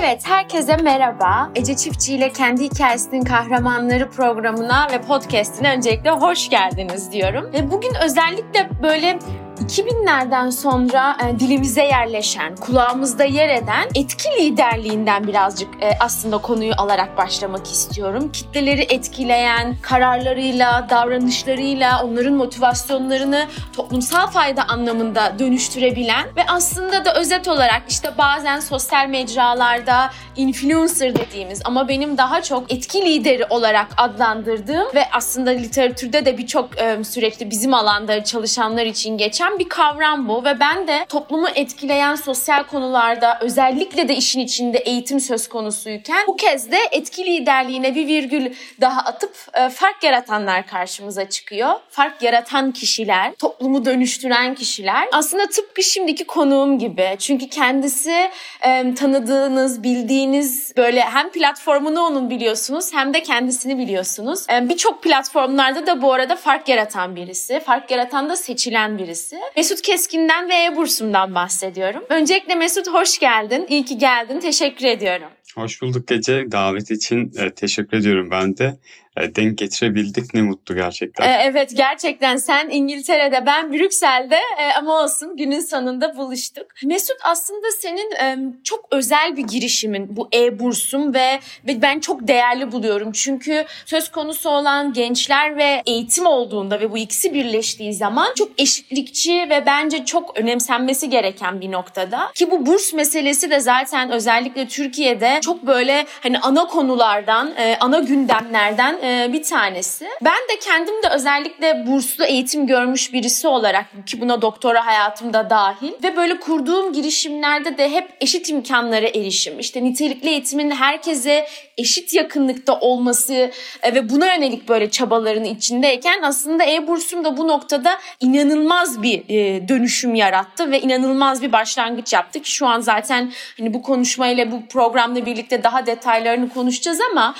Evet, herkese merhaba. Ece Çiftçi ile Kendi Hikayesinin Kahramanları programına ve podcastine öncelikle hoş geldiniz diyorum. Ve bugün özellikle böyle 2000'lerden sonra e, dilimize yerleşen, kulağımızda yer eden etki liderliğinden birazcık e, aslında konuyu alarak başlamak istiyorum. Kitleleri etkileyen, kararlarıyla, davranışlarıyla, onların motivasyonlarını toplumsal fayda anlamında dönüştürebilen ve aslında da özet olarak işte bazen sosyal mecralarda influencer dediğimiz ama benim daha çok etki lideri olarak adlandırdığım ve aslında literatürde de birçok e, süreçte bizim alanda çalışanlar için geçen bir kavram bu ve ben de toplumu etkileyen sosyal konularda özellikle de işin içinde eğitim söz konusuyken bu kez de etki liderliğine bir virgül daha atıp e, fark yaratanlar karşımıza çıkıyor. Fark yaratan kişiler, toplumu dönüştüren kişiler. Aslında tıpkı şimdiki konuğum gibi. Çünkü kendisi e, tanıdığınız, bildiğiniz böyle hem platformunu onun biliyorsunuz hem de kendisini biliyorsunuz. E, Birçok platformlarda da bu arada fark yaratan birisi. Fark yaratan da seçilen birisi. Mesut Keskin'den ve E-Bursum'dan bahsediyorum. Öncelikle Mesut hoş geldin. İyi ki geldin. Teşekkür ediyorum. Hoş bulduk Gece. Davet için e, teşekkür ediyorum ben de. E, denk getirebildik ne mutlu gerçekten. E, evet gerçekten sen İngiltere'de ben Brüksel'de e, ama olsun günün sonunda buluştuk. Mesut aslında senin e, çok özel bir girişimin bu e-bursum ve, ve ben çok değerli buluyorum. Çünkü söz konusu olan gençler ve eğitim olduğunda ve bu ikisi birleştiği zaman çok eşitlikçi ve bence çok önemsenmesi gereken bir noktada. Ki bu burs meselesi de zaten özellikle Türkiye'de çok böyle hani ana konulardan, e, ana gündemlerden e, bir tanesi. Ben de kendim de özellikle burslu eğitim görmüş birisi olarak ki buna doktora hayatımda dahil ve böyle kurduğum girişimlerde de hep eşit imkanlara erişim. İşte nitelikli eğitimin herkese eşit yakınlıkta olması e, ve buna yönelik böyle çabaların içindeyken aslında e-bursum da bu noktada inanılmaz bir e, dönüşüm yarattı ve inanılmaz bir başlangıç yaptı ki şu an zaten hani bu konuşmayla bu programla birlikte daha detaylarını konuşacağız ama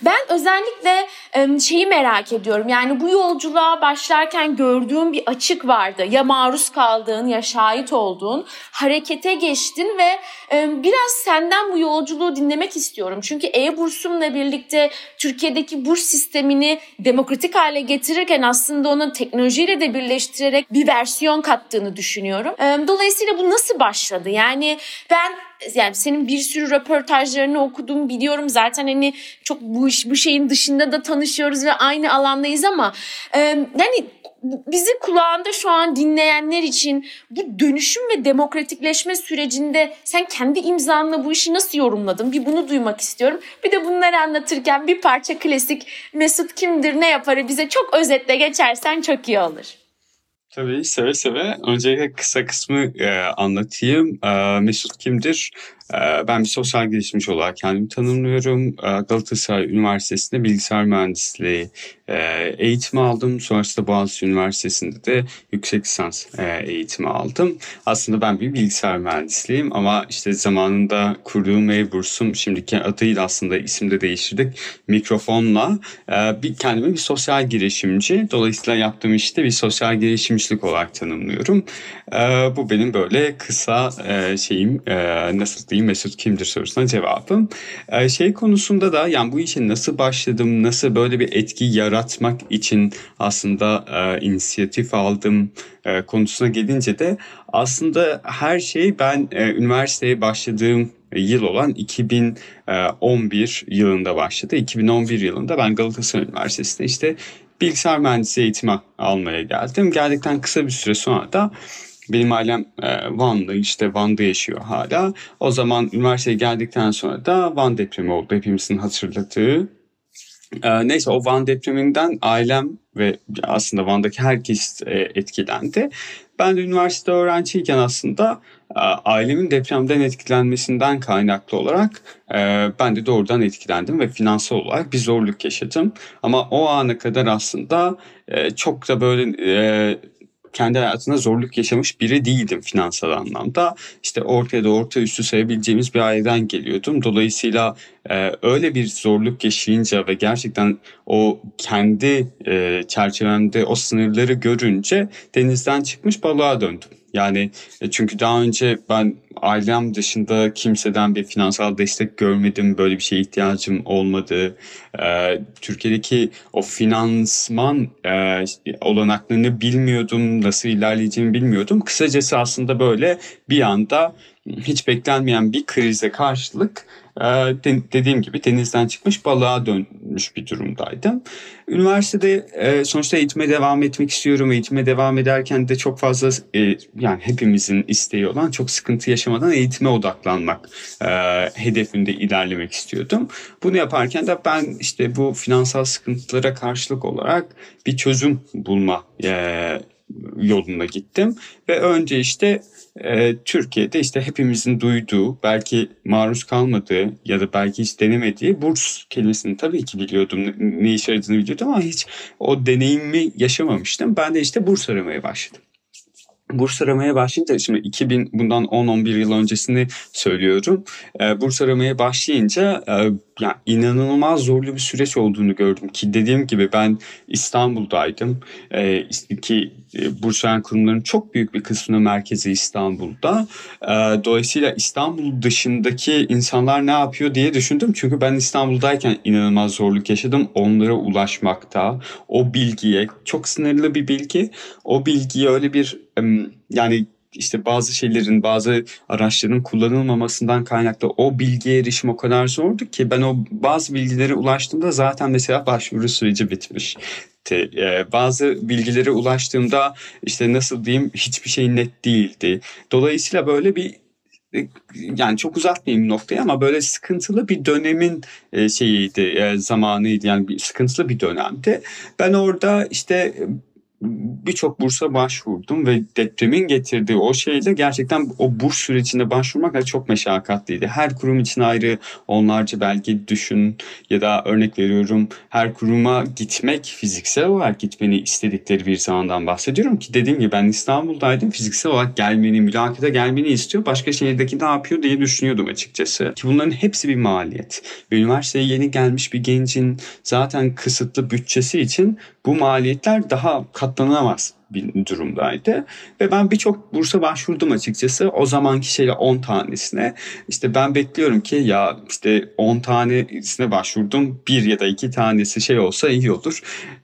ben özellikle şeyi merak ediyorum. Yani bu yolculuğa başlarken gördüğüm bir açık vardı. Ya maruz kaldığın ya şahit olduğun harekete geçtin ve biraz senden bu yolculuğu dinlemek istiyorum. Çünkü e-bursumla birlikte Türkiye'deki burs sistemini demokratik hale getirirken aslında onu teknolojiyle de birleştirerek bir versiyon kattığını düşünüyorum. Dolayısıyla bu nasıl başladı? Yani ben yani senin bir sürü röportajlarını okudum biliyorum zaten hani çok bu iş bu şeyin dışında da tanışıyoruz ve aynı alandayız ama e, yani bizi kulağında şu an dinleyenler için bu dönüşüm ve demokratikleşme sürecinde sen kendi imzanla bu işi nasıl yorumladın? Bir bunu duymak istiyorum. Bir de bunları anlatırken bir parça klasik Mesut kimdir ne yaparı bize çok özetle geçersen çok iyi olur. Tabii seve seve. Öncelikle kısa kısmı e, anlatayım. E, Mesut kimdir? E, ben bir sosyal gelişimci olarak kendimi tanımlıyorum. E, Galatasaray Üniversitesi'nde bilgisayar mühendisliği e, eğitimi aldım. Sonrasında Boğaziçi Üniversitesi'nde de yüksek lisans e, eğitimi aldım. Aslında ben bir bilgisayar mühendisliyim ama işte zamanında kurduğum e-bursum şimdiki adıyla aslında isim de değiştirdik. Mikrofonla e, bir kendimi bir sosyal girişimci. Dolayısıyla yaptığım işte bir sosyal girişimcilik olarak tanımlıyorum. Bu benim böyle kısa e, şeyim nasıl diyeyim Mesut kimdir sorusuna cevabım. E, şey konusunda da yani bu işe nasıl başladım, nasıl böyle bir etki yaratmak için aslında e, inisiyatif aldım e, konusuna gelince de aslında her şey ben e, üniversiteye başladığım yıl olan 2011 yılında başladı. 2011 yılında ben Galatasaray Üniversitesi'nde işte bilgisayar mühendisi eğitimi almaya geldim. Geldikten kısa bir süre sonra da benim ailem e, Van'da işte Van'da yaşıyor hala. O zaman üniversiteye geldikten sonra da Van depremi oldu hepimizin hatırladığı. E, neyse o Van depreminden ailem ve aslında Van'daki herkes e, etkilendi. Ben de üniversite öğrenciyken aslında e, ailemin depremden etkilenmesinden kaynaklı olarak e, ben de doğrudan etkilendim ve finansal olarak bir zorluk yaşadım. Ama o ana kadar aslında e, çok da böyle e, kendi hayatında zorluk yaşamış biri değildim finansal anlamda. İşte ortaya da orta üstü sayabileceğimiz bir aileden geliyordum. Dolayısıyla e, öyle bir zorluk yaşayınca ve gerçekten o kendi e, çerçevemde o sınırları görünce denizden çıkmış balığa döndüm. Yani e, çünkü daha önce ben ailem dışında kimseden bir finansal destek görmedim. Böyle bir şeye ihtiyacım olmadı. Ee, Türkiye'deki o finansman e, olanaklarını bilmiyordum. Nasıl ilerleyeceğimi bilmiyordum. Kısacası aslında böyle bir anda hiç beklenmeyen bir krize karşılık e, dediğim gibi denizden çıkmış balığa dönmüş bir durumdaydım. Üniversitede e, sonuçta eğitime devam etmek istiyorum. Eğitime devam ederken de çok fazla e, yani hepimizin isteği olan çok sıkıntı yaşamadan eğitime odaklanmak hedefinde ilerlemek istiyordum. Bunu yaparken de ben işte bu finansal sıkıntılara karşılık olarak bir çözüm bulma yoluna gittim ve önce işte e, Türkiye'de işte hepimizin duyduğu, belki maruz kalmadığı ya da belki hiç denemediği burs kelimesini tabii ki biliyordum. Ne işe yaradığını biliyordum ama hiç o deneyimi yaşamamıştım. Ben de işte burs aramaya başladım burs aramaya başlayınca şimdi 2000 bundan 10-11 yıl öncesini söylüyorum. E, burs aramaya başlayınca e, yani inanılmaz zorlu bir süreç olduğunu gördüm ki dediğim gibi ben İstanbul'daydım. E, ki e, burs veren kurumların çok büyük bir kısmının merkezi İstanbul'da. E, dolayısıyla İstanbul dışındaki insanlar ne yapıyor diye düşündüm. Çünkü ben İstanbul'dayken inanılmaz zorluk yaşadım. Onlara ulaşmakta, o bilgiye, çok sınırlı bir bilgi. O bilgiyi öyle bir yani işte bazı şeylerin, bazı araçların kullanılmamasından kaynaklı o bilgiye erişim o kadar zordu ki ben o bazı bilgilere ulaştığımda zaten mesela başvuru süreci bitmiş. E, bazı bilgilere ulaştığımda işte nasıl diyeyim hiçbir şey net değildi. Dolayısıyla böyle bir e, yani çok uzatmayayım noktayı ama böyle sıkıntılı bir dönemin e, şeyiydi, zamanıydı. Yani bir sıkıntılı bir dönemdi. Ben orada işte birçok bursa başvurdum ve depremin getirdiği o şeyle gerçekten o burs sürecinde başvurmak çok meşakkatliydi. Her kurum için ayrı onlarca belki düşün ya da örnek veriyorum her kuruma gitmek fiziksel olarak gitmeni istedikleri bir zamandan bahsediyorum ki dediğim gibi ben İstanbul'daydım fiziksel olarak gelmeni, mülakata gelmeni istiyor. Başka şehirdeki ne yapıyor diye düşünüyordum açıkçası. Ki bunların hepsi bir maliyet. Ve üniversiteye yeni gelmiş bir gencin zaten kısıtlı bütçesi için bu maliyetler daha katlanamaz bir durumdaydı. Ve ben birçok bursa başvurdum açıkçası. O zamanki şeyle 10 tanesine. İşte ben bekliyorum ki ya işte 10 tanesine başvurdum. Bir ya da iki tanesi şey olsa iyi olur.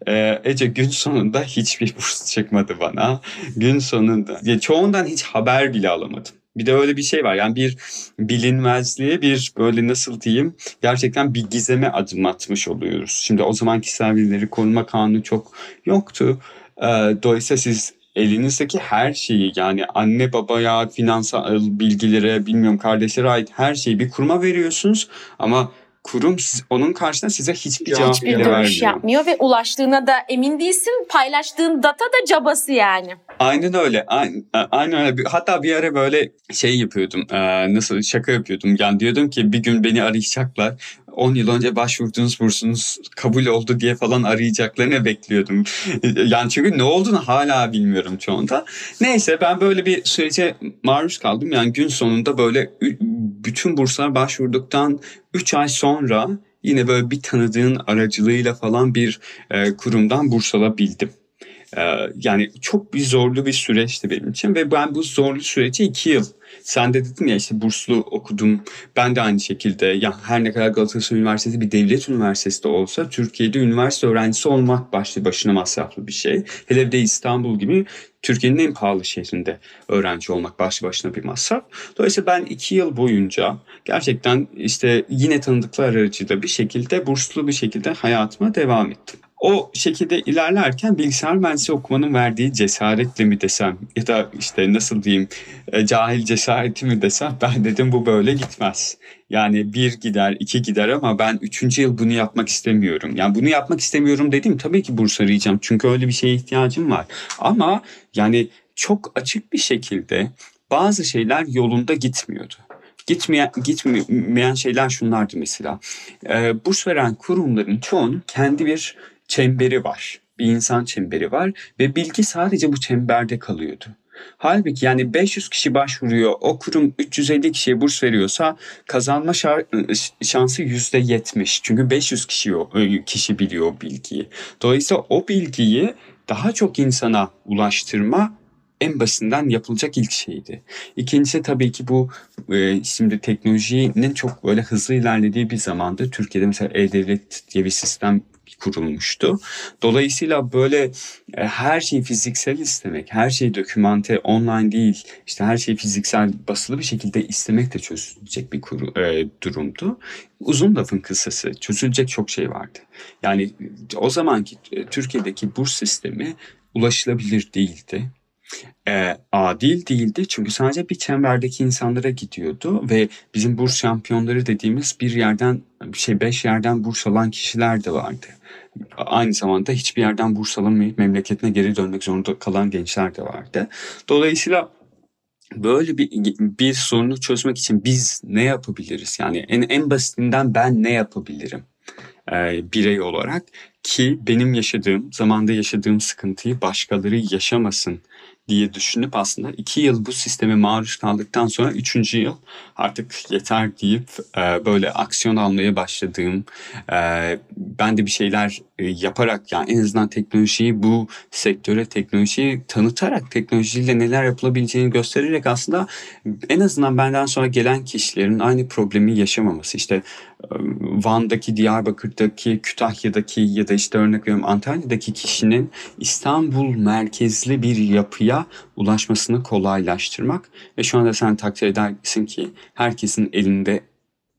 Ee, Ece gün sonunda hiçbir burs çıkmadı bana. Gün sonunda. Ya çoğundan hiç haber bile alamadım. Bir de öyle bir şey var. Yani bir bilinmezliğe bir böyle nasıl diyeyim gerçekten bir gizeme adım atmış oluyoruz. Şimdi o zaman kişisel verileri koruma kanunu çok yoktu. Ee, dolayısıyla siz elinizdeki her şeyi yani anne babaya, finansal bilgilere, bilmiyorum kardeşlere ait her şeyi bir kuruma veriyorsunuz ama kurum onun karşısında size hiçbir cevap hiçbir dönüş vermiyor. yapmıyor ve ulaştığına da emin değilsin. Paylaştığın data da cabası yani. Aynen öyle. Aynen, öyle. Hatta bir ara böyle şey yapıyordum. Nasıl şaka yapıyordum. Yani diyordum ki bir gün beni arayacaklar. 10 yıl önce başvurduğunuz bursunuz kabul oldu diye falan arayacaklarını bekliyordum. yani çünkü ne olduğunu hala bilmiyorum çoğunda. Neyse ben böyle bir sürece maruz kaldım. Yani gün sonunda böyle bütün burslar başvurduktan 3 ay sonra yine böyle bir tanıdığın aracılığıyla falan bir kurumdan burs alabildim. Ee, yani çok bir zorlu bir süreçti benim için ve ben bu zorlu süreci iki yıl sen de dedin ya işte burslu okudum. Ben de aynı şekilde ya her ne kadar Galatasaray Üniversitesi bir devlet üniversitesi de olsa Türkiye'de üniversite öğrencisi olmak başlı başına masraflı bir şey. Hele de İstanbul gibi Türkiye'nin en pahalı şehrinde öğrenci olmak başlı başına bir masraf. Dolayısıyla ben iki yıl boyunca gerçekten işte yine tanıdıklar aracıyla bir şekilde burslu bir şekilde hayatıma devam ettim o şekilde ilerlerken bilgisayar mühendisliği okumanın verdiği cesaretle mi desem ya da işte nasıl diyeyim e, cahil cesareti mi desem ben dedim bu böyle gitmez. Yani bir gider iki gider ama ben üçüncü yıl bunu yapmak istemiyorum. Yani bunu yapmak istemiyorum dedim tabii ki burs arayacağım çünkü öyle bir şeye ihtiyacım var. Ama yani çok açık bir şekilde bazı şeyler yolunda gitmiyordu. Gitmeyen, gitmeyen şeyler şunlardı mesela. E, burs veren kurumların çoğunun kendi bir çemberi var. Bir insan çemberi var ve bilgi sadece bu çemberde kalıyordu. Halbuki yani 500 kişi başvuruyor, o kurum 350 kişiye burs veriyorsa kazanma şansı %70. Çünkü 500 kişi, kişi biliyor o bilgiyi. Dolayısıyla o bilgiyi daha çok insana ulaştırma en basitinden yapılacak ilk şeydi. İkincisi tabii ki bu e, şimdi teknolojinin çok böyle hızlı ilerlediği bir zamanda Türkiye'de mesela e-devlet diye bir sistem kurulmuştu. Dolayısıyla böyle e, her şeyi fiziksel istemek, her şeyi dokümante online değil, işte her şeyi fiziksel basılı bir şekilde istemek de çözülecek bir kuru, e, durumdu. Uzun lafın kısası çözülecek çok şey vardı. Yani o zamanki e, Türkiye'deki burs sistemi ulaşılabilir değildi e, adil değildi çünkü sadece bir çemberdeki insanlara gidiyordu ve bizim burs şampiyonları dediğimiz bir yerden şey beş yerden burs alan kişiler de vardı. Aynı zamanda hiçbir yerden burs alamayıp memleketine geri dönmek zorunda kalan gençler de vardı. Dolayısıyla böyle bir bir sorunu çözmek için biz ne yapabiliriz? Yani en en basitinden ben ne yapabilirim? E, birey olarak ki benim yaşadığım, zamanda yaşadığım sıkıntıyı başkaları yaşamasın diye düşünüp aslında iki yıl bu sisteme maruz kaldıktan sonra üçüncü yıl artık yeter deyip e, böyle aksiyon almaya başladığım e, ben de bir şeyler e, yaparak yani en azından teknolojiyi bu sektöre teknolojiyi tanıtarak teknolojiyle neler yapılabileceğini göstererek aslında en azından benden sonra gelen kişilerin aynı problemi yaşamaması. İşte Van'daki, Diyarbakır'daki, Kütahya'daki ya da işte örnek veriyorum Antalya'daki kişinin İstanbul merkezli bir yapıya ulaşmasını kolaylaştırmak ve şu anda sen takdir edersin ki herkesin elinde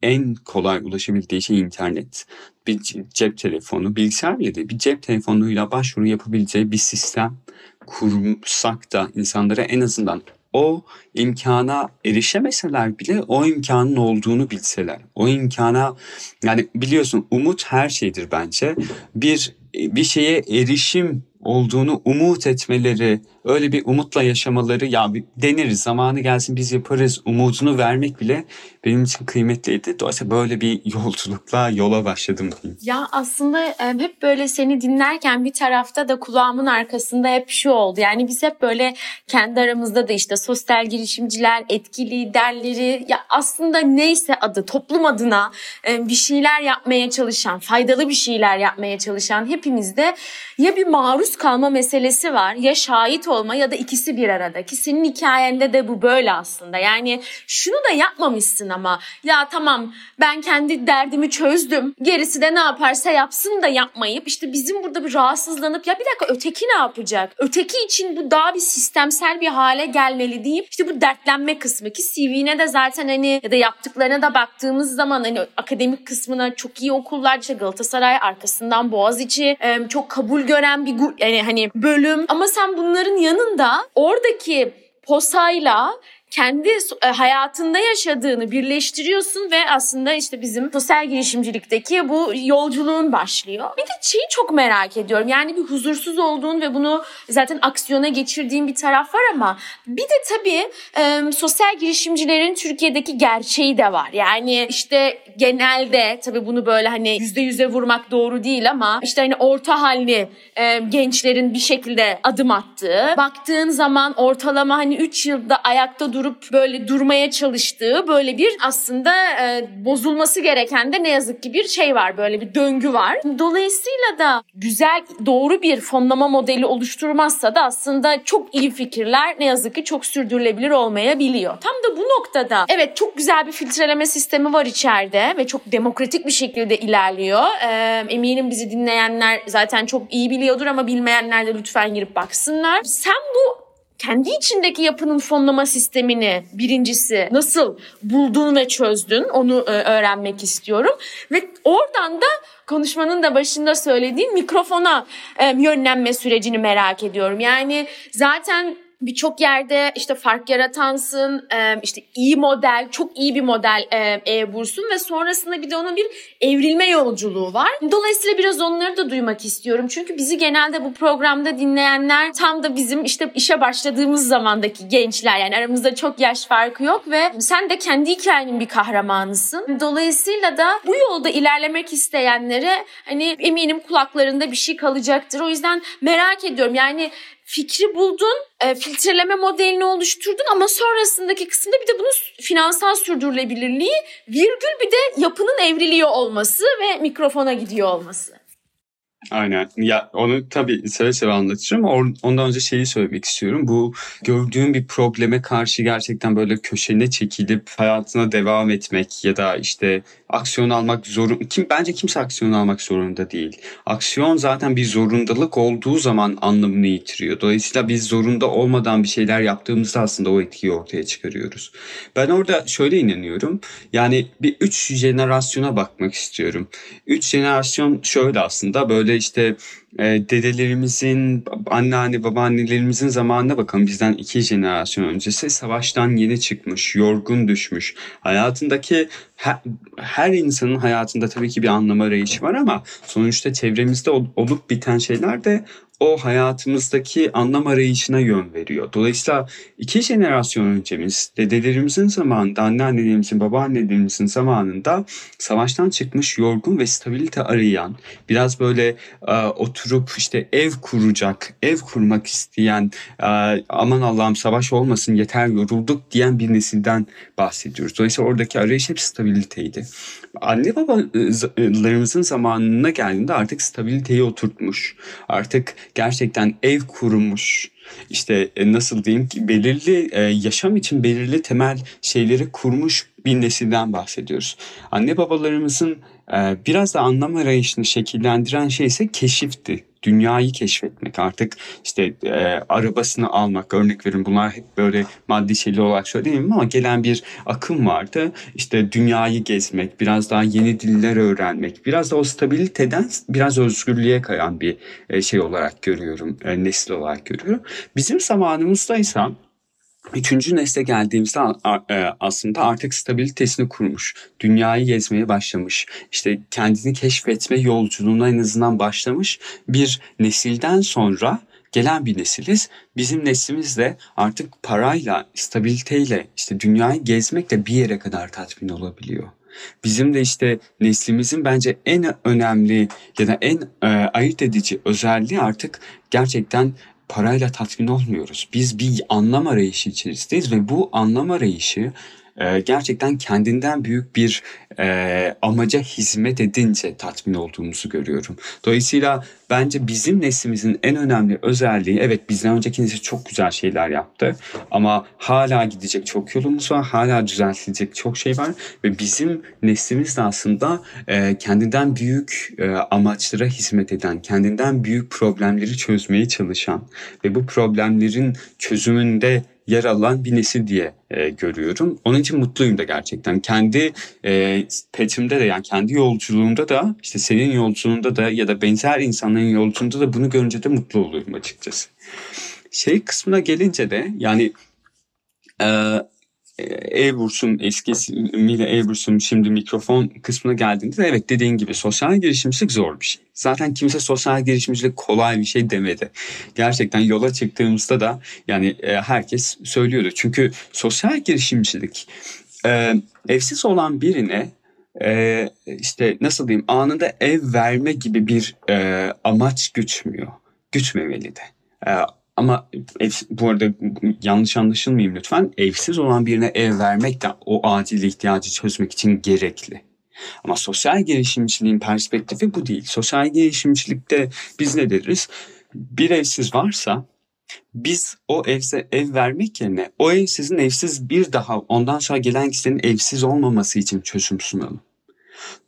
en kolay ulaşabildiği şey internet. Bir cep telefonu, bilgisayar bile değil, bir cep telefonuyla başvuru yapabileceği bir sistem kursak da insanlara en azından o imkana erişemeseler bile o imkanın olduğunu bilseler. O imkana yani biliyorsun umut her şeydir bence. Bir bir şeye erişim olduğunu umut etmeleri, öyle bir umutla yaşamaları ya bir deneriz zamanı gelsin biz yaparız umudunu vermek bile benim için kıymetliydi. Dolayısıyla böyle bir yolculukla yola başladım. Ya aslında hep böyle seni dinlerken bir tarafta da kulağımın arkasında hep şu oldu. Yani biz hep böyle kendi aramızda da işte sosyal girişimciler, etki liderleri ya aslında neyse adı toplum adına bir şeyler yapmaya çalışan, faydalı bir şeyler yapmaya çalışan hepimizde ya bir maruz kalma meselesi var ya şahit olma ya da ikisi bir arada ki senin hikayende de bu böyle aslında. Yani şunu da yapmamışsın ama ya tamam ben kendi derdimi çözdüm gerisi de ne yaparsa yapsın da yapmayıp işte bizim burada bir rahatsızlanıp ya bir dakika öteki ne yapacak? Öteki için bu daha bir sistemsel bir hale gelmeli deyip işte bu dertlenme kısmı ki CV'ne de zaten hani ya da yaptıklarına da baktığımız zaman hani akademik kısmına çok iyi okullar işte Galatasaray arkasından Boğaziçi çok kabul gören bir yani hani bölüm ama sen bunların yanında oradaki posayla kendi e, hayatında yaşadığını birleştiriyorsun ve aslında işte bizim sosyal girişimcilikteki bu yolculuğun başlıyor. Bir de şeyi çok merak ediyorum. Yani bir huzursuz olduğun ve bunu zaten aksiyona geçirdiğin bir taraf var ama bir de tabii e, sosyal girişimcilerin Türkiye'deki gerçeği de var. Yani işte genelde tabii bunu böyle hani yüzde yüze vurmak doğru değil ama işte hani orta halli e, gençlerin bir şekilde adım attığı, baktığın zaman ortalama hani 3 yılda ayakta dur durup böyle durmaya çalıştığı böyle bir aslında e, bozulması gereken de ne yazık ki bir şey var. Böyle bir döngü var. Dolayısıyla da güzel doğru bir fonlama modeli oluşturmazsa da aslında çok iyi fikirler ne yazık ki çok sürdürülebilir olmayabiliyor. Tam da bu noktada evet çok güzel bir filtreleme sistemi var içeride ve çok demokratik bir şekilde ilerliyor. Ee, eminim bizi dinleyenler zaten çok iyi biliyordur ama bilmeyenler de lütfen girip baksınlar. Sen bu kendi içindeki yapının fonlama sistemini birincisi nasıl buldun ve çözdün onu e, öğrenmek istiyorum. Ve oradan da konuşmanın da başında söylediğin mikrofona e, yönlenme sürecini merak ediyorum. Yani zaten birçok yerde işte fark yaratansın, işte iyi model, çok iyi bir model e-bursun ve sonrasında bir de onun bir evrilme yolculuğu var. Dolayısıyla biraz onları da duymak istiyorum. Çünkü bizi genelde bu programda dinleyenler tam da bizim işte işe başladığımız zamandaki gençler. Yani aramızda çok yaş farkı yok ve sen de kendi hikayenin bir kahramanısın. Dolayısıyla da bu yolda ilerlemek isteyenlere hani eminim kulaklarında bir şey kalacaktır. O yüzden merak ediyorum. Yani fikri buldun, e, filtreleme modelini oluşturdun ama sonrasındaki kısımda bir de bunun finansal sürdürülebilirliği, virgül bir de yapının evriliyor olması ve mikrofona gidiyor olması. Aynen. Ya onu tabii seve seve anlatacağım. Ondan önce şeyi söylemek istiyorum. Bu gördüğüm bir probleme karşı gerçekten böyle köşene çekilip hayatına devam etmek ya da işte aksiyon almak zorun kim bence kimse aksiyon almak zorunda değil. Aksiyon zaten bir zorundalık olduğu zaman anlamını yitiriyor. Dolayısıyla biz zorunda olmadan bir şeyler yaptığımızda aslında o etkiyi ortaya çıkarıyoruz. Ben orada şöyle inanıyorum. Yani bir üç jenerasyona bakmak istiyorum. Üç jenerasyon şöyle aslında böyle işte e, dedelerimizin, anneanne, babaannelerimizin zamanına bakalım bizden iki jenerasyon öncesi savaştan yeni çıkmış, yorgun düşmüş. Hayatındaki her, her insanın hayatında tabii ki bir anlam arayışı var ama sonuçta çevremizde olup biten şeyler de o hayatımızdaki anlam arayışına yön veriyor. Dolayısıyla iki jenerasyon öncemiz, dedelerimizin zamanında, anneannelerimizin, babaannelerimizin zamanında savaştan çıkmış yorgun ve stabilite arayan, biraz böyle e, oturup işte ev kuracak, ev kurmak isteyen, e, aman Allah'ım savaş olmasın yeter yorulduk diyen bir nesilden bahsediyoruz. Dolayısıyla oradaki arayış hep stabiliteydi. Anne babalarımızın zamanına geldiğinde artık stabiliteyi oturtmuş. Artık gerçekten ev kurmuş. İşte e, nasıl diyeyim ki belirli e, yaşam için belirli temel şeyleri kurmuş bir nesilden bahsediyoruz. Anne babalarımızın e, biraz da anlam arayışını şekillendiren şey ise keşifti dünyayı keşfetmek artık işte e, arabasını almak örnek verin bunlar hep böyle maddi şeyli olarak söyleyeyim ama gelen bir akım vardı. İşte dünyayı gezmek, biraz daha yeni diller öğrenmek, biraz da o stabiliteden biraz özgürlüğe kayan bir e, şey olarak görüyorum, e, nesil olarak görüyorum. Bizim zamanımızda ise Üçüncü nesle geldiğimizde e, aslında artık stabilitesini kurmuş. Dünyayı gezmeye başlamış. işte kendini keşfetme yolculuğuna en azından başlamış bir nesilden sonra gelen bir nesiliz. Bizim neslimiz de artık parayla, stabiliteyle, işte dünyayı gezmekle bir yere kadar tatmin olabiliyor. Bizim de işte neslimizin bence en önemli ya da en e, ayırt edici özelliği artık gerçekten parayla tatmin olmuyoruz. Biz bir anlam arayışı içerisindeyiz ve bu anlam arayışı e, gerçekten kendinden büyük bir e, amaca hizmet edince tatmin olduğumuzu görüyorum. Dolayısıyla bence bizim neslimizin en önemli özelliği evet bizden önceki nesil çok güzel şeyler yaptı ama hala gidecek çok yolumuz var. Hala düzeltilecek çok şey var ve bizim neslimiz de aslında e, kendinden büyük e, amaçlara hizmet eden, kendinden büyük problemleri çözmeye çalışan ve bu problemlerin çözümünde yer alan bir nesil diye e, görüyorum. Onun için mutluyum da gerçekten. Kendi e, petimde de yani kendi yolculuğumda da işte senin yolculuğunda da ya da benzer insanların yolculuğunda da bunu görünce de mutlu oluyorum açıkçası. Şey kısmına gelince de yani e, e-bursum eski ismiyle e-bursum şimdi mikrofon kısmına geldiğinde de evet dediğin gibi sosyal girişimcilik zor bir şey. Zaten kimse sosyal girişimcilik kolay bir şey demedi. Gerçekten yola çıktığımızda da yani e, herkes söylüyordu. Çünkü sosyal girişimcilik e, evsiz olan birine e, işte nasıl diyeyim anında ev verme gibi bir amaç gütmüyor. Gütmemeli de. E, ama ev, bu arada yanlış anlaşılmayayım lütfen. Evsiz olan birine ev vermek de o acil ihtiyacı çözmek için gerekli. Ama sosyal girişimciliğin perspektifi bu değil. Sosyal girişimcilikte biz ne deriz? Bir evsiz varsa biz o evse ev vermek yerine o evsizin evsiz bir daha ondan sonra gelen kişinin evsiz olmaması için çözüm sunalım.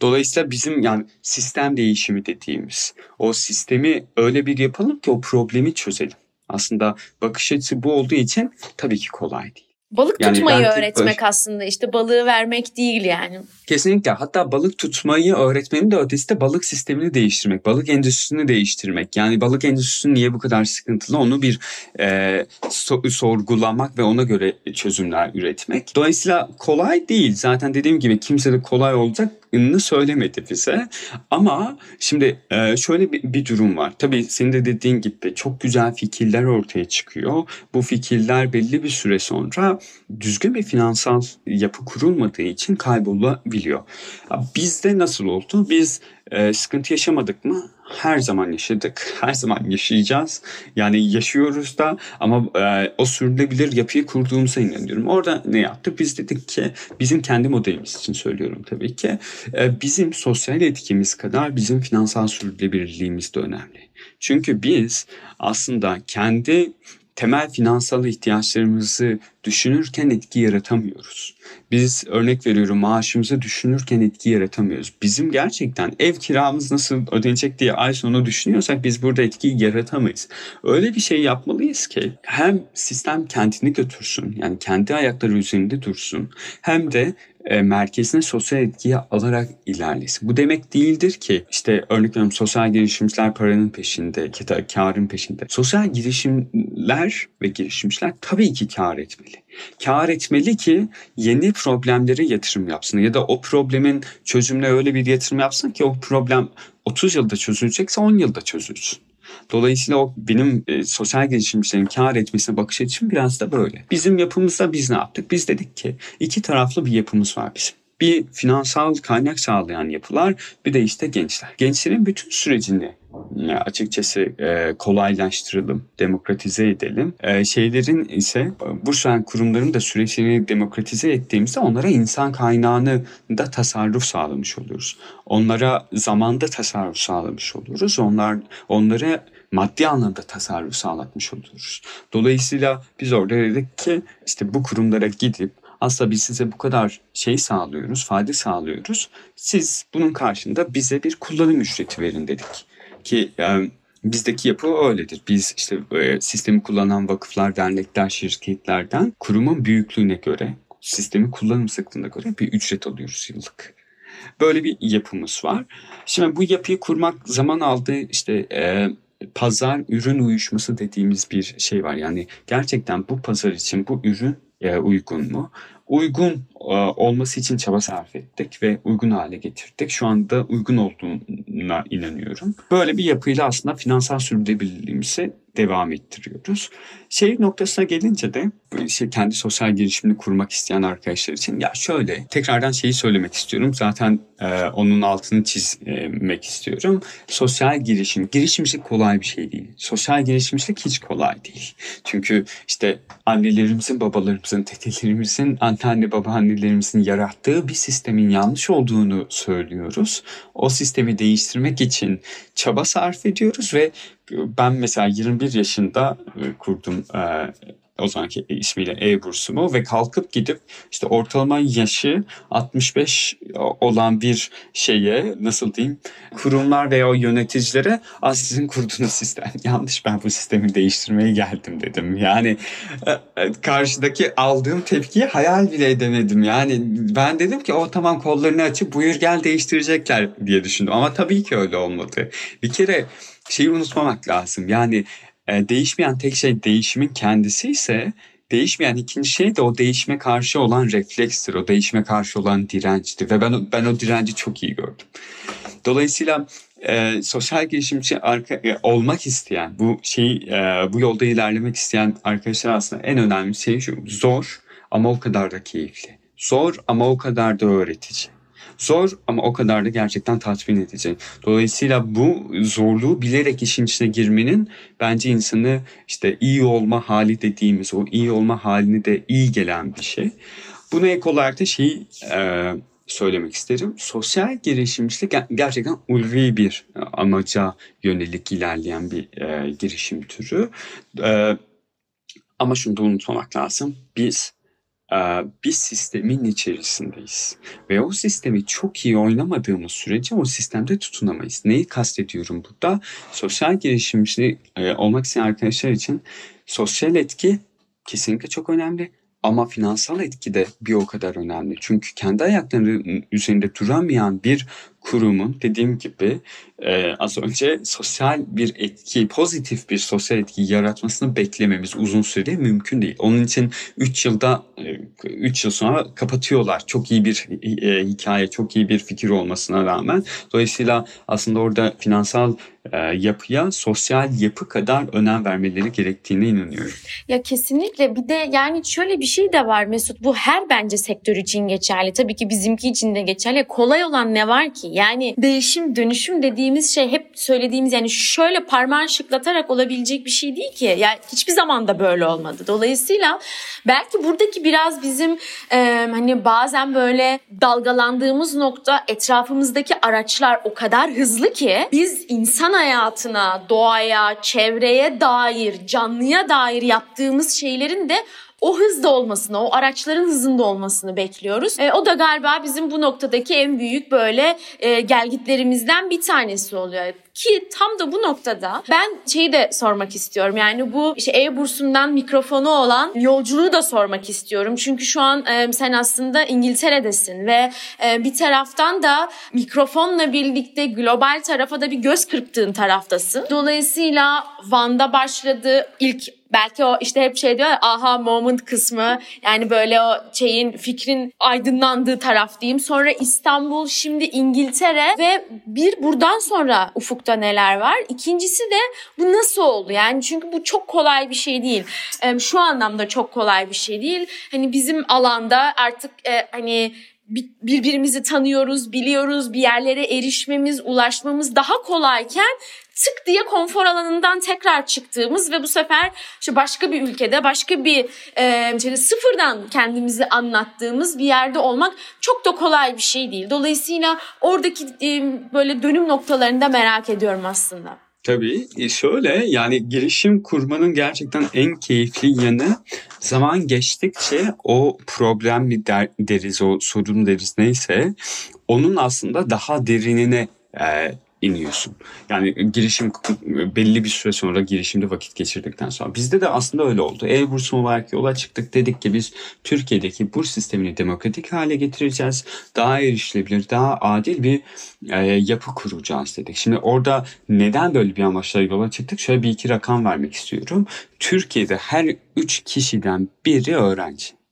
Dolayısıyla bizim yani sistem değişimi dediğimiz o sistemi öyle bir yapalım ki o problemi çözelim. Aslında bakış açısı bu olduğu için tabii ki kolay değil. Balık yani tutmayı öğretmek öyle... aslında işte balığı vermek değil yani. Kesinlikle hatta balık tutmayı öğretmenin de ötesi de balık sistemini değiştirmek, balık endüstrisini değiştirmek. Yani balık endüstrisi niye bu kadar sıkıntılı onu bir e, so- sorgulamak ve ona göre çözümler üretmek. Dolayısıyla kolay değil. Zaten dediğim gibi kimse de kolay olacak söylemedi bize. Ama şimdi e, şöyle bir, bir durum var. Tabii senin de dediğin gibi çok güzel fikirler ortaya çıkıyor. Bu fikirler belli bir süre sonra düzgün bir finansal yapı kurulmadığı için kaybolabiliyor. Bizde nasıl oldu? Biz e, sıkıntı yaşamadık mı? Her zaman yaşadık. Her zaman yaşayacağız. Yani yaşıyoruz da ama e, o sürdürülebilir yapıyı kurduğumuza inanıyorum. Orada ne yaptık? Biz dedik ki bizim kendi modelimiz için söylüyorum tabii ki. E, bizim sosyal etkimiz kadar bizim finansal sürdürülebilirliğimiz de önemli. Çünkü biz aslında kendi temel finansal ihtiyaçlarımızı düşünürken etki yaratamıyoruz. Biz örnek veriyorum maaşımızı düşünürken etki yaratamıyoruz. Bizim gerçekten ev kiramız nasıl ödenecek diye ay sonu düşünüyorsak biz burada etkiyi yaratamayız. Öyle bir şey yapmalıyız ki hem sistem kendini götürsün yani kendi ayakları üzerinde dursun hem de e, merkezine sosyal etkiyi alarak ilerlesin. Bu demek değildir ki işte örnek veriyorum sosyal girişimciler paranın peşinde karın peşinde. Sosyal girişimler ve girişimciler tabii ki kar etmeli. Kar etmeli ki yeni problemlere yatırım yapsın ya da o problemin çözümüne öyle bir yatırım yapsın ki o problem 30 yılda çözülecekse 10 yılda çözülsün. Dolayısıyla o benim e, sosyal girişimcilerin kar etmesine bakış açım biraz da böyle. Bizim yapımızda biz ne yaptık? Biz dedik ki iki taraflı bir yapımız var bizim bir finansal kaynak sağlayan yapılar bir de işte gençler. Gençlerin bütün sürecini açıkçası e, kolaylaştıralım, demokratize edelim. E, şeylerin ise bu şu kurumların da süreçlerini demokratize ettiğimizde onlara insan kaynağını da tasarruf sağlamış oluyoruz. Onlara zamanda tasarruf sağlamış oluyoruz. Onlar onlara maddi anlamda tasarruf sağlatmış oluyoruz. Dolayısıyla biz orada dedik ki işte bu kurumlara gidip aslında biz size bu kadar şey sağlıyoruz, fayda sağlıyoruz. Siz bunun karşında bize bir kullanım ücreti verin dedik. Ki yani bizdeki yapı öyledir. Biz işte e, sistemi kullanan vakıflar, dernekler, şirketlerden kurumun büyüklüğüne göre, sistemi kullanım sıklığına göre bir ücret alıyoruz yıllık. Böyle bir yapımız var. Şimdi bu yapıyı kurmak zaman aldı. İşte e, pazar ürün uyuşması dediğimiz bir şey var. Yani gerçekten bu pazar için bu ürün e, uygun mu? Uygun e, olması için çaba sarf ettik ve uygun hale getirdik. Şu anda uygun olduğuna inanıyorum. Böyle bir yapıyla aslında finansal sürdürülebilirliğimizi devam ettiriyoruz. Şey noktasına gelince de şey, kendi sosyal girişimini kurmak isteyen arkadaşlar için ya şöyle tekrardan şeyi söylemek istiyorum. Zaten e, onun altını çizmek istiyorum. Sosyal girişim, girişimcilik kolay bir şey değil. Sosyal girişimcilik hiç kolay değil. Çünkü işte annelerimizin, babalarımızın, dedelerimizin, anneanne babaannelerimizin yarattığı bir sistemin yanlış olduğunu söylüyoruz. O sistemi değiştirmek için çaba sarf ediyoruz ve ben mesela 21 yaşında e, kurdum e, o zamanki ismiyle E-bursumu ve kalkıp gidip işte ortalama yaşı 65 olan bir şeye nasıl diyeyim kurumlar veya yöneticilere az sizin kurduğunuz sistem yanlış ben bu sistemi değiştirmeye geldim dedim. Yani e, karşıdaki aldığım tepkiyi hayal bile edemedim. Yani ben dedim ki o tamam kollarını açıp buyur gel değiştirecekler diye düşündüm ama tabii ki öyle olmadı. Bir kere şeyi unutmamak lazım. Yani e, değişmeyen tek şey değişimin kendisi ise değişmeyen ikinci şey de o değişime karşı olan reflekstir. O değişime karşı olan dirençtir ve ben ben o direnci çok iyi gördüm. Dolayısıyla e, sosyal girişimci arka, e, olmak isteyen, bu şey e, bu yolda ilerlemek isteyen arkadaşlar aslında en önemli şey şu. Zor ama o kadar da keyifli. Zor ama o kadar da öğretici. Zor ama o kadar da gerçekten tatmin edici. Dolayısıyla bu zorluğu bilerek işin içine girmenin bence insanı işte iyi olma hali dediğimiz o iyi olma halini de iyi gelen bir şey. Buna ek olarak da şeyi e, söylemek isterim. Sosyal girişimcilik gerçekten ulvi bir amaca yönelik ilerleyen bir e, girişim türü. E, ama şunu da unutmamak lazım. Biz bir sistemin içerisindeyiz. Ve o sistemi çok iyi oynamadığımız sürece o sistemde tutunamayız. Neyi kastediyorum burada? Sosyal girişimci olmak isteyen arkadaşlar için sosyal etki kesinlikle çok önemli. Ama finansal etki de bir o kadar önemli. Çünkü kendi ayaklarının üzerinde duramayan bir kurumun dediğim gibi e, az önce sosyal bir etki, pozitif bir sosyal etki yaratmasını beklememiz uzun sürede mümkün değil. Onun için 3 yılda 3 e, yıl sonra kapatıyorlar. Çok iyi bir e, hikaye, çok iyi bir fikir olmasına rağmen. Dolayısıyla aslında orada finansal e, yapıya sosyal yapı kadar önem vermeleri gerektiğine inanıyorum. Ya kesinlikle bir de yani şöyle bir şey de var Mesut bu her bence sektör için geçerli. Tabii ki bizimki için de geçerli. Kolay olan ne var ki? Yani değişim, dönüşüm dediğimiz şey hep söylediğimiz yani şöyle parmağın şıklatarak olabilecek bir şey değil ki. Yani hiçbir zaman da böyle olmadı. Dolayısıyla belki buradaki biraz bizim e, hani bazen böyle dalgalandığımız nokta etrafımızdaki araçlar o kadar hızlı ki biz insan hayatına, doğaya, çevreye dair, canlıya dair yaptığımız şeylerin de o hızda olmasını, o araçların hızında olmasını bekliyoruz. E, o da galiba bizim bu noktadaki en büyük böyle e, gelgitlerimizden bir tanesi oluyor. Ki tam da bu noktada ben şeyi de sormak istiyorum. Yani bu işte e-bursundan mikrofonu olan yolculuğu da sormak istiyorum. Çünkü şu an e, sen aslında İngiltere'desin ve e, bir taraftan da mikrofonla birlikte global tarafa da bir göz kırptığın taraftasın. Dolayısıyla Van'da başladı ilk belki o işte hep şey diyor ya aha moment kısmı yani böyle o şeyin fikrin aydınlandığı taraf diyeyim. Sonra İstanbul şimdi İngiltere ve bir buradan sonra ufukta neler var. İkincisi de bu nasıl oldu yani çünkü bu çok kolay bir şey değil. Şu anlamda çok kolay bir şey değil. Hani bizim alanda artık e, hani birbirimizi tanıyoruz, biliyoruz, bir yerlere erişmemiz, ulaşmamız daha kolayken tık diye konfor alanından tekrar çıktığımız ve bu sefer işte başka bir ülkede, başka bir e, işte sıfırdan kendimizi anlattığımız bir yerde olmak çok da kolay bir şey değil. Dolayısıyla oradaki e, böyle dönüm noktalarını da merak ediyorum aslında. Tabii e, şöyle yani girişim kurmanın gerçekten en keyifli yanı zaman geçtikçe o problem mi der, deriz o sorun deriz neyse onun aslında daha derinine e, iniyorsun. Yani girişim belli bir süre sonra girişimde vakit geçirdikten sonra. Bizde de aslında öyle oldu. E-burs olarak yola çıktık. Dedik ki biz Türkiye'deki burs sistemini demokratik hale getireceğiz. Daha erişilebilir, daha adil bir e, yapı kuracağız dedik. Şimdi orada neden böyle bir amaçla yola çıktık? Şöyle bir iki rakam vermek istiyorum. Türkiye'de her üç kişiden biri öğrenci.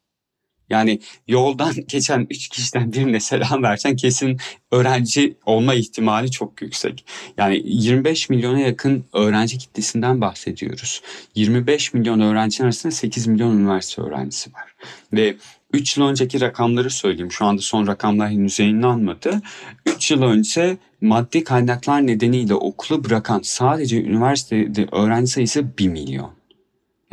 Yani yoldan geçen 3 kişiden birine selam versen kesin öğrenci olma ihtimali çok yüksek. Yani 25 milyona yakın öğrenci kitlesinden bahsediyoruz. 25 milyon öğrencinin arasında 8 milyon üniversite öğrencisi var. Ve 3 yıl önceki rakamları söyleyeyim. Şu anda son rakamlar henüz yayınlanmadı. 3 yıl önce maddi kaynaklar nedeniyle okulu bırakan sadece üniversitede öğrenci sayısı 1 milyon.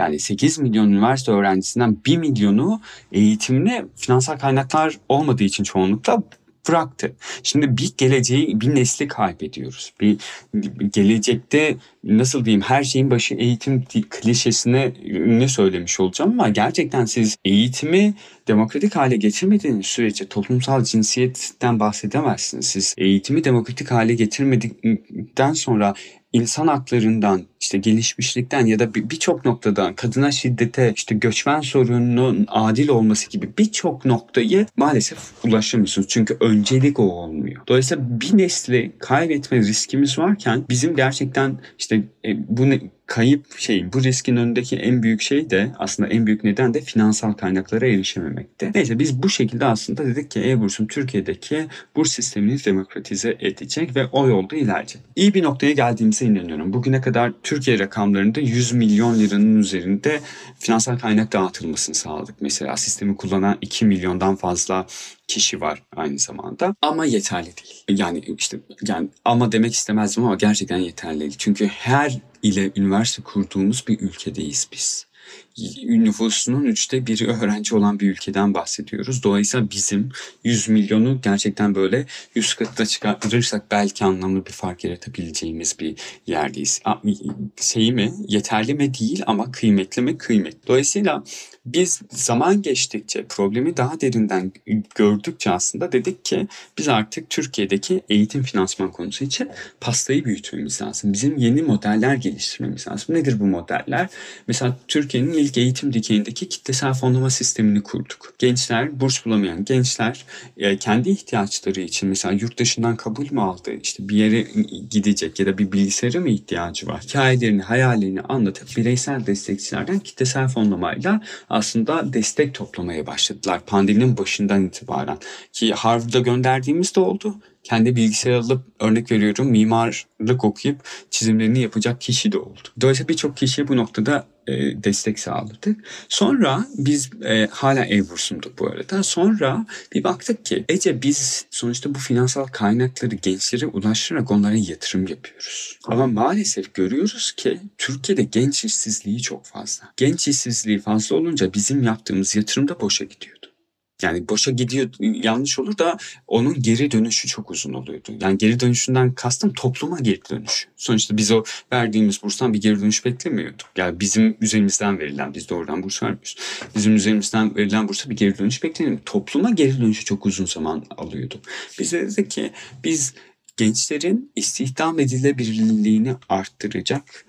Yani 8 milyon üniversite öğrencisinden 1 milyonu eğitimine finansal kaynaklar olmadığı için çoğunlukla bıraktı. Şimdi bir geleceği, bir nesli kaybediyoruz. Bir, gelecekte nasıl diyeyim her şeyin başı eğitim klişesine ne söylemiş olacağım ama gerçekten siz eğitimi demokratik hale getirmediğiniz sürece toplumsal cinsiyetten bahsedemezsiniz. Siz eğitimi demokratik hale getirmedikten sonra insan haklarından işte gelişmişlikten ya da birçok noktadan kadına şiddete işte göçmen sorununun adil olması gibi birçok noktayı maalesef ulaşamıyorsunuz. Çünkü öncelik o olmuyor. Dolayısıyla bir nesli kaybetme riskimiz varken bizim gerçekten işte e, bu kayıp şey bu riskin önündeki en büyük şey de aslında en büyük neden de finansal kaynaklara erişememekte. Neyse biz bu şekilde aslında dedik ki e-bursun Türkiye'deki burs sistemini demokratize edecek ve o yolda ilerleyecek. İyi bir noktaya geldiğimize inanıyorum. Bugüne kadar Türkiye rakamlarında 100 milyon liranın üzerinde finansal kaynak dağıtılmasını sağladık. Mesela sistemi kullanan 2 milyondan fazla kişi var aynı zamanda ama yeterli değil. Yani işte yani ama demek istemezdim ama gerçekten yeterli değil. Çünkü her ile üniversite kurduğumuz bir ülkedeyiz biz nüfusunun üçte biri öğrenci olan bir ülkeden bahsediyoruz. Dolayısıyla bizim 100 milyonu gerçekten böyle 100 katına çıkartırsak belki anlamlı bir fark yaratabileceğimiz bir yerdeyiz. Şeyi mi yeterli mi değil ama kıymetli mi kıymetli. Dolayısıyla biz zaman geçtikçe problemi daha derinden gördükçe aslında dedik ki biz artık Türkiye'deki eğitim finansman konusu için pastayı büyütmemiz lazım. Bizim yeni modeller geliştirmemiz lazım. Nedir bu modeller? Mesela Türkiye'nin ilk eğitim dikeyindeki kitlesel fonlama sistemini kurduk. Gençler, burs bulamayan gençler e, kendi ihtiyaçları için mesela yurt dışından kabul mü aldı, işte bir yere gidecek ya da bir bilgisayara mı ihtiyacı var? Hikayelerini, hayallerini anlatıp bireysel destekçilerden kitlesel fonlamayla aslında destek toplamaya başladılar pandeminin başından itibaren. Ki Harvard'a gönderdiğimiz de oldu. Kendi bilgisayar alıp örnek veriyorum mimarlık okuyup çizimlerini yapacak kişi de oldu. Dolayısıyla birçok kişiye bu noktada e, destek sağladık. Sonra biz e, hala ev bursunduk bu arada. Sonra bir baktık ki Ece biz sonuçta bu finansal kaynakları gençlere ulaştırarak onlara yatırım yapıyoruz. Ama maalesef görüyoruz ki Türkiye'de genç işsizliği çok fazla. Genç işsizliği fazla olunca bizim yaptığımız yatırım da boşa gidiyor. Yani boşa gidiyor yanlış olur da onun geri dönüşü çok uzun oluyordu. Yani geri dönüşünden kastım topluma geri dönüş. Sonuçta biz o verdiğimiz burstan bir geri dönüş beklemiyorduk. Yani bizim üzerimizden verilen, biz doğrudan burs vermiyoruz. Bizim üzerimizden verilen bursa bir geri dönüş beklemiyordu. Topluma geri dönüşü çok uzun zaman alıyordu. Biz de dedik ki biz gençlerin istihdam edilebilirliğini arttıracak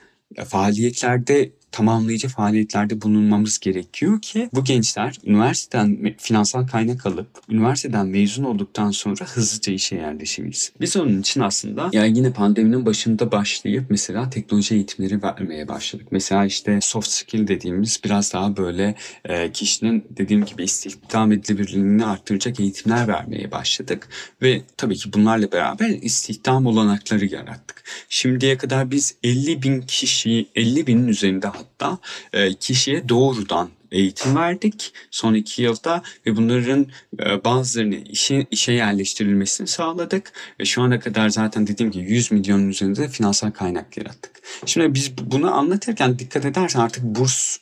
faaliyetlerde tamamlayıcı faaliyetlerde bulunmamız gerekiyor ki bu gençler üniversiteden finansal kaynak alıp üniversiteden mezun olduktan sonra hızlıca işe yerleşebilsin. Biz onun için aslında yani yine pandeminin başında başlayıp mesela teknoloji eğitimleri vermeye başladık. Mesela işte soft skill dediğimiz biraz daha böyle e, kişinin dediğim gibi istihdam edilebilirliğini arttıracak eğitimler vermeye başladık. Ve tabii ki bunlarla beraber istihdam olanakları yarattık. Şimdiye kadar biz 50 bin kişi, 50 binin üzerinde hatta e, kişiye doğrudan eğitim verdik son iki yılda ve bunların e, bazılarını işe, işe yerleştirilmesini sağladık. Ve şu ana kadar zaten dediğim gibi 100 milyonun üzerinde finansal kaynak yarattık. Şimdi biz bunu anlatırken dikkat edersen artık burs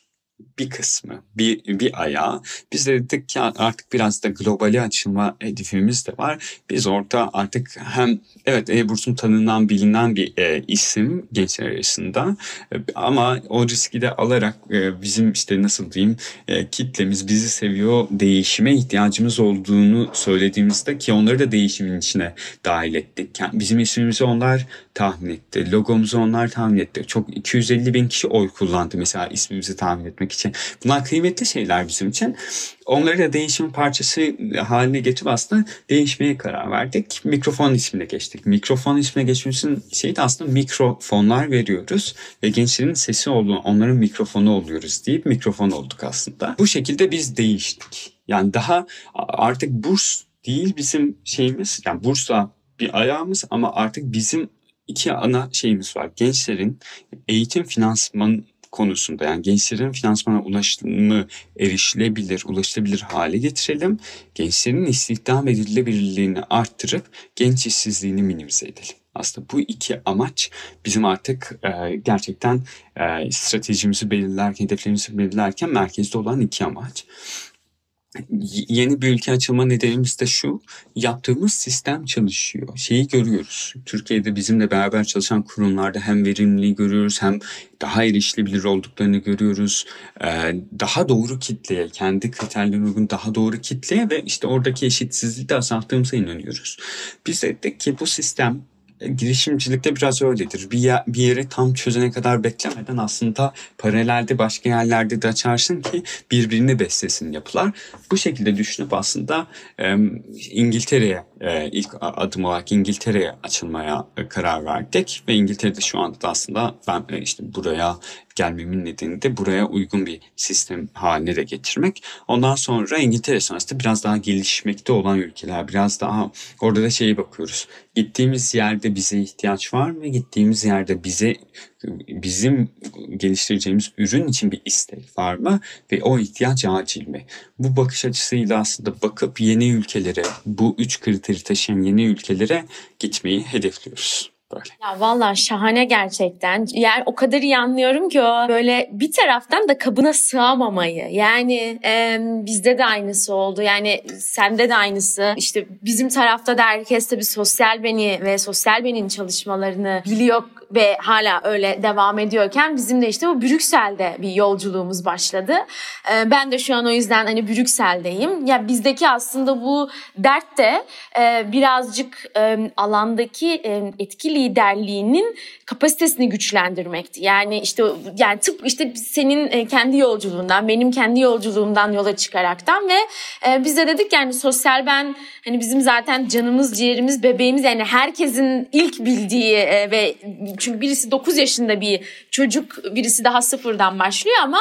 bir kısmı, bir, bir ayağı. Biz de dedik ki artık biraz da globali açılma hedefimiz de var. Biz orada artık hem evet e-bursun tanınan bilinen bir e, isim gençler arasında e, ama o riski de alarak e, bizim işte nasıl diyeyim e, kitlemiz bizi seviyor değişime ihtiyacımız olduğunu söylediğimizde ki onları da değişimin içine dahil ettik. Yani bizim ismimizi onlar tahmin etti. Logomuzu onlar tahmin etti. Çok 250 bin kişi oy kullandı mesela ismimizi tahmin etmek için. Bunlar kıymetli şeyler bizim için. Onları da değişim parçası haline getirip aslında değişmeye karar verdik. Mikrofon ismine geçtik. Mikrofon ismine geçmesinin şeyi de aslında mikrofonlar veriyoruz ve gençlerin sesi olduğunu, onların mikrofonu oluyoruz deyip mikrofon olduk aslında. Bu şekilde biz değiştik. Yani daha artık burs değil bizim şeyimiz. Yani bursa bir ayağımız ama artık bizim iki ana şeyimiz var. Gençlerin eğitim finansman konusunda yani gençlerin finansmana ulaşımı erişilebilir, ulaşılabilir hale getirelim. Gençlerin istihdam edilebilirliğini arttırıp genç işsizliğini minimize edelim. Aslında bu iki amaç bizim artık e, gerçekten e, stratejimizi belirlerken, hedeflerimizi belirlerken merkezde olan iki amaç yeni bir ülke açılma nedenimiz de şu. Yaptığımız sistem çalışıyor. Şeyi görüyoruz. Türkiye'de bizimle beraber çalışan kurumlarda hem verimliliği görüyoruz hem daha erişilebilir olduklarını görüyoruz. Ee, daha doğru kitleye, kendi kriterlerine uygun daha doğru kitleye ve işte oradaki eşitsizliği de azalttığımıza inanıyoruz. Biz dedik ki bu sistem girişimcilikte biraz öyledir. Bir, yer, bir yeri tam çözene kadar beklemeden aslında paralelde başka yerlerde de açarsın ki birbirini beslesin yapılar. Bu şekilde düşünüp aslında e, İngiltere'ye e, ilk adım olarak İngiltere'ye açılmaya karar verdik ve İngiltere'de şu anda da aslında ben işte buraya gelmemin nedeni de buraya uygun bir sistem haline de getirmek. Ondan sonra İngiltere sonrasında biraz daha gelişmekte olan ülkeler, biraz daha orada da şeye bakıyoruz. Gittiğimiz yerde bize ihtiyaç var mı? Gittiğimiz yerde bize bizim geliştireceğimiz ürün için bir istek var mı ve o ihtiyaç acil mi? Bu bakış açısıyla aslında bakıp yeni ülkelere, bu üç kriteri taşıyan yeni ülkelere gitmeyi hedefliyoruz. Böyle. Ya vallahi şahane gerçekten. Yani o kadar iyi anlıyorum ki o böyle bir taraftan da kabına sığamamayı. Yani e, bizde de aynısı oldu. Yani sende de aynısı. İşte bizim tarafta da herkes tabii sosyal beni ve sosyal benin çalışmalarını biliyor ve hala öyle devam ediyorken bizim de işte bu Brüksel'de bir yolculuğumuz başladı. Ee, ben de şu an o yüzden hani Brüksel'deyim. Ya bizdeki aslında bu dert de e, birazcık e, alandaki e, etki liderliğinin kapasitesini güçlendirmekti. Yani işte yani tıp işte senin kendi yolculuğundan, benim kendi yolculuğumdan yola çıkaraktan ve biz de dedik yani sosyal ben hani bizim zaten canımız, ciğerimiz, bebeğimiz yani herkesin ilk bildiği ve çünkü birisi 9 yaşında bir çocuk, birisi daha sıfırdan başlıyor ama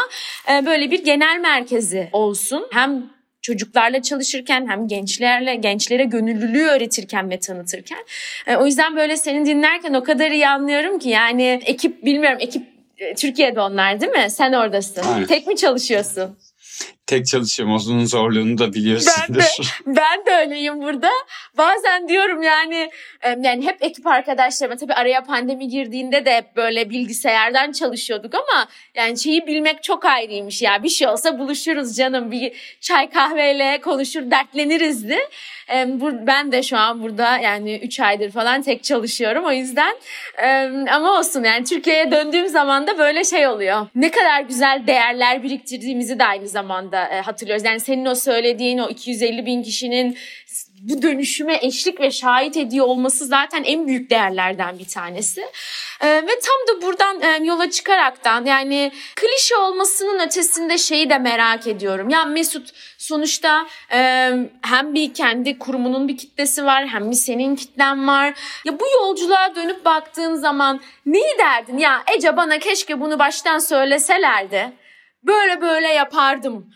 e, böyle bir genel merkezi olsun. Hem çocuklarla çalışırken hem gençlerle gençlere gönüllülüğü öğretirken ve tanıtırken. E, o yüzden böyle seni dinlerken o kadar iyi anlıyorum ki yani ekip bilmiyorum ekip Türkiye'de onlar değil mi? Sen oradasın. Aynen. Tek mi çalışıyorsun? Tek çalışıyorum. Onun zorluğunu da biliyorsundur. Ben de, ben de öyleyim burada. Bazen diyorum yani yani hep ekip arkadaşlarıma tabii araya pandemi girdiğinde de hep böyle bilgisayardan çalışıyorduk ama yani şeyi bilmek çok ayrıymış ya. Bir şey olsa buluşuruz canım. Bir çay kahveyle konuşur dertleniriz de. Ben de şu an burada yani 3 aydır falan tek çalışıyorum o yüzden. Ama olsun yani Türkiye'ye döndüğüm zaman da böyle şey oluyor. Ne kadar güzel değerler biriktirdiğimizi de aynı zamanda e, hatırlıyoruz. Yani senin o söylediğin o 250 bin kişinin bu dönüşüme eşlik ve şahit ediyor olması zaten en büyük değerlerden bir tanesi. E, ve tam da buradan e, yola çıkaraktan yani klişe olmasının ötesinde şeyi de merak ediyorum. Ya Mesut sonuçta e, hem bir kendi kurumunun bir kitlesi var hem bir senin kitlen var. Ya bu yolculuğa dönüp baktığın zaman neyi derdin? Ya Ece bana keşke bunu baştan söyleselerdi. Böyle böyle yapardım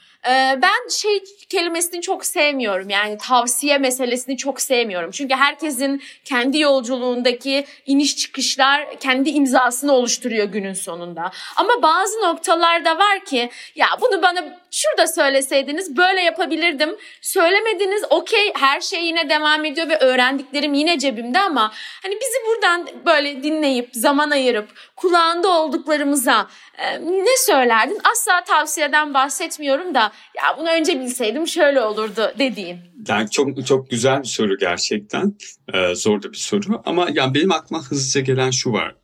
ben şey kelimesini çok sevmiyorum. Yani tavsiye meselesini çok sevmiyorum. Çünkü herkesin kendi yolculuğundaki iniş çıkışlar kendi imzasını oluşturuyor günün sonunda. Ama bazı noktalarda var ki ya bunu bana şurada söyleseydiniz böyle yapabilirdim. Söylemediniz okey her şey yine devam ediyor ve öğrendiklerim yine cebimde ama hani bizi buradan böyle dinleyip zaman ayırıp kulağında olduklarımıza e, ne söylerdin? Asla tavsiyeden bahsetmiyorum da ya bunu önce bilseydim şöyle olurdu dediğin. Yani çok çok güzel bir soru gerçekten. Ee, zor da bir soru ama yani benim aklıma hızlıca gelen şu var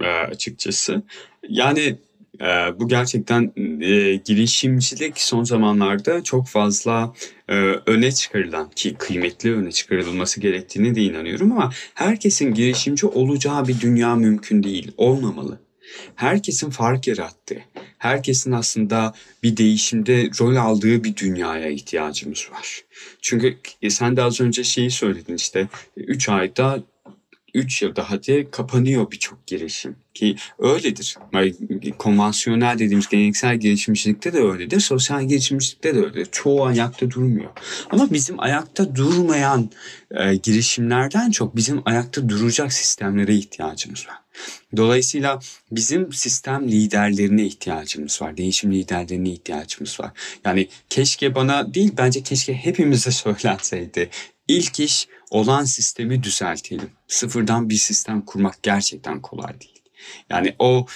e, açıkçası. Yani e, bu gerçekten e, girişimcilik son zamanlarda çok fazla e, öne çıkarılan ki kıymetli öne çıkarılması gerektiğini de inanıyorum ama herkesin girişimci olacağı bir dünya mümkün değil, olmamalı herkesin fark yarattığı, herkesin aslında bir değişimde rol aldığı bir dünyaya ihtiyacımız var. Çünkü e, sen de az önce şeyi söyledin işte 3 ayda 3 yılda hadi kapanıyor birçok girişim. Ki öyledir. Yani konvansiyonel dediğimiz geleneksel girişimcilikte de öyledir. Sosyal girişimcilikte de öyledir. Çoğu ayakta durmuyor. Ama bizim ayakta durmayan e, girişimlerden çok bizim ayakta duracak sistemlere ihtiyacımız var. Dolayısıyla bizim sistem liderlerine ihtiyacımız var. Değişim liderlerine ihtiyacımız var. Yani keşke bana değil bence keşke hepimize söylenseydi. İlk iş olan sistemi düzeltelim. Sıfırdan bir sistem kurmak gerçekten kolay değil. Yani o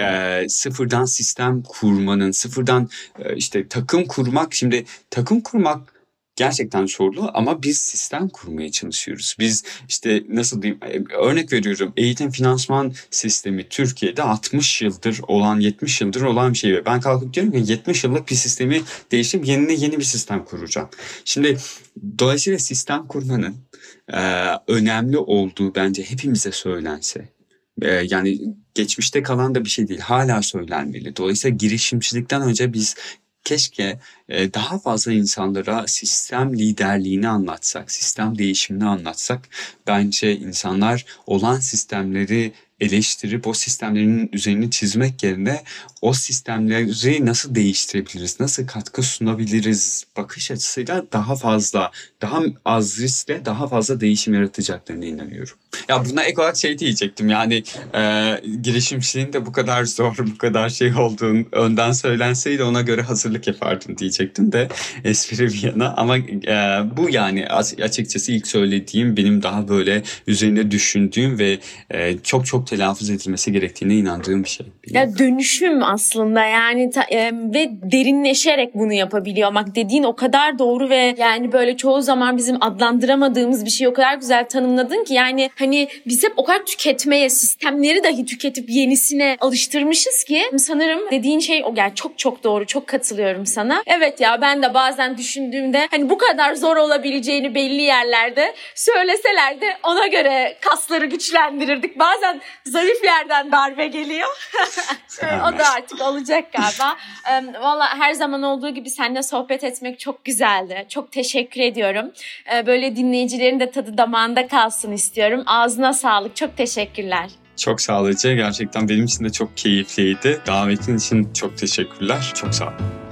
e, sıfırdan sistem kurmanın, sıfırdan e, işte takım kurmak, şimdi takım kurmak gerçekten zorlu ama biz sistem kurmaya çalışıyoruz. Biz işte nasıl diyeyim e, örnek veriyorum eğitim finansman sistemi Türkiye'de 60 yıldır olan 70 yıldır olan bir şey ben kalkıp diyorum ki 70 yıllık bir sistemi değiştirip yenine yeni bir sistem kuracağım. Şimdi dolayısıyla sistem kurmanın e, önemli olduğu bence hepimize söylense e, yani geçmişte kalan da bir şey değil. Hala söylenmeli. Dolayısıyla girişimcilikten önce biz keşke e, daha fazla insanlara sistem liderliğini anlatsak, sistem değişimini anlatsak. Bence insanlar olan sistemleri eleştirip o sistemlerin üzerini çizmek yerine o sistemleri nasıl değiştirebiliriz, nasıl katkı sunabiliriz bakış açısıyla daha fazla, daha az riskle daha fazla değişim yaratacaklarına inanıyorum. Ya buna ek olarak şey diyecektim yani e, girişimciliğin de bu kadar zor, bu kadar şey olduğunu önden söylenseydi ona göre hazırlık yapardım diyecektim de espri bir yana. Ama e, bu yani açıkçası ilk söylediğim benim daha böyle üzerine düşündüğüm ve e, çok çok telaffuz edilmesi gerektiğine inandığım bir şey. Ya dönüşüm aslında yani ta, e, ve derinleşerek bunu yapabiliyor olmak dediğin o kadar doğru ve yani böyle çoğu zaman bizim adlandıramadığımız bir şey o kadar güzel tanımladın ki yani hani biz hep o kadar tüketmeye sistemleri dahi tüketip yenisine alıştırmışız ki sanırım dediğin şey o yani çok çok doğru çok katılıyorum sana. Evet ya ben de bazen düşündüğümde hani bu kadar zor olabileceğini belli yerlerde söyleseler de ona göre kasları güçlendirirdik. Bazen zayıf yerden darbe geliyor. o da artık olacak galiba. Valla her zaman olduğu gibi seninle sohbet etmek çok güzeldi. Çok teşekkür ediyorum. Böyle dinleyicilerin de tadı damağında kalsın istiyorum. Ağzına sağlık. Çok teşekkürler. Çok sağ ol Gerçekten benim için de çok keyifliydi. Davetin için çok teşekkürler. Çok sağ ol.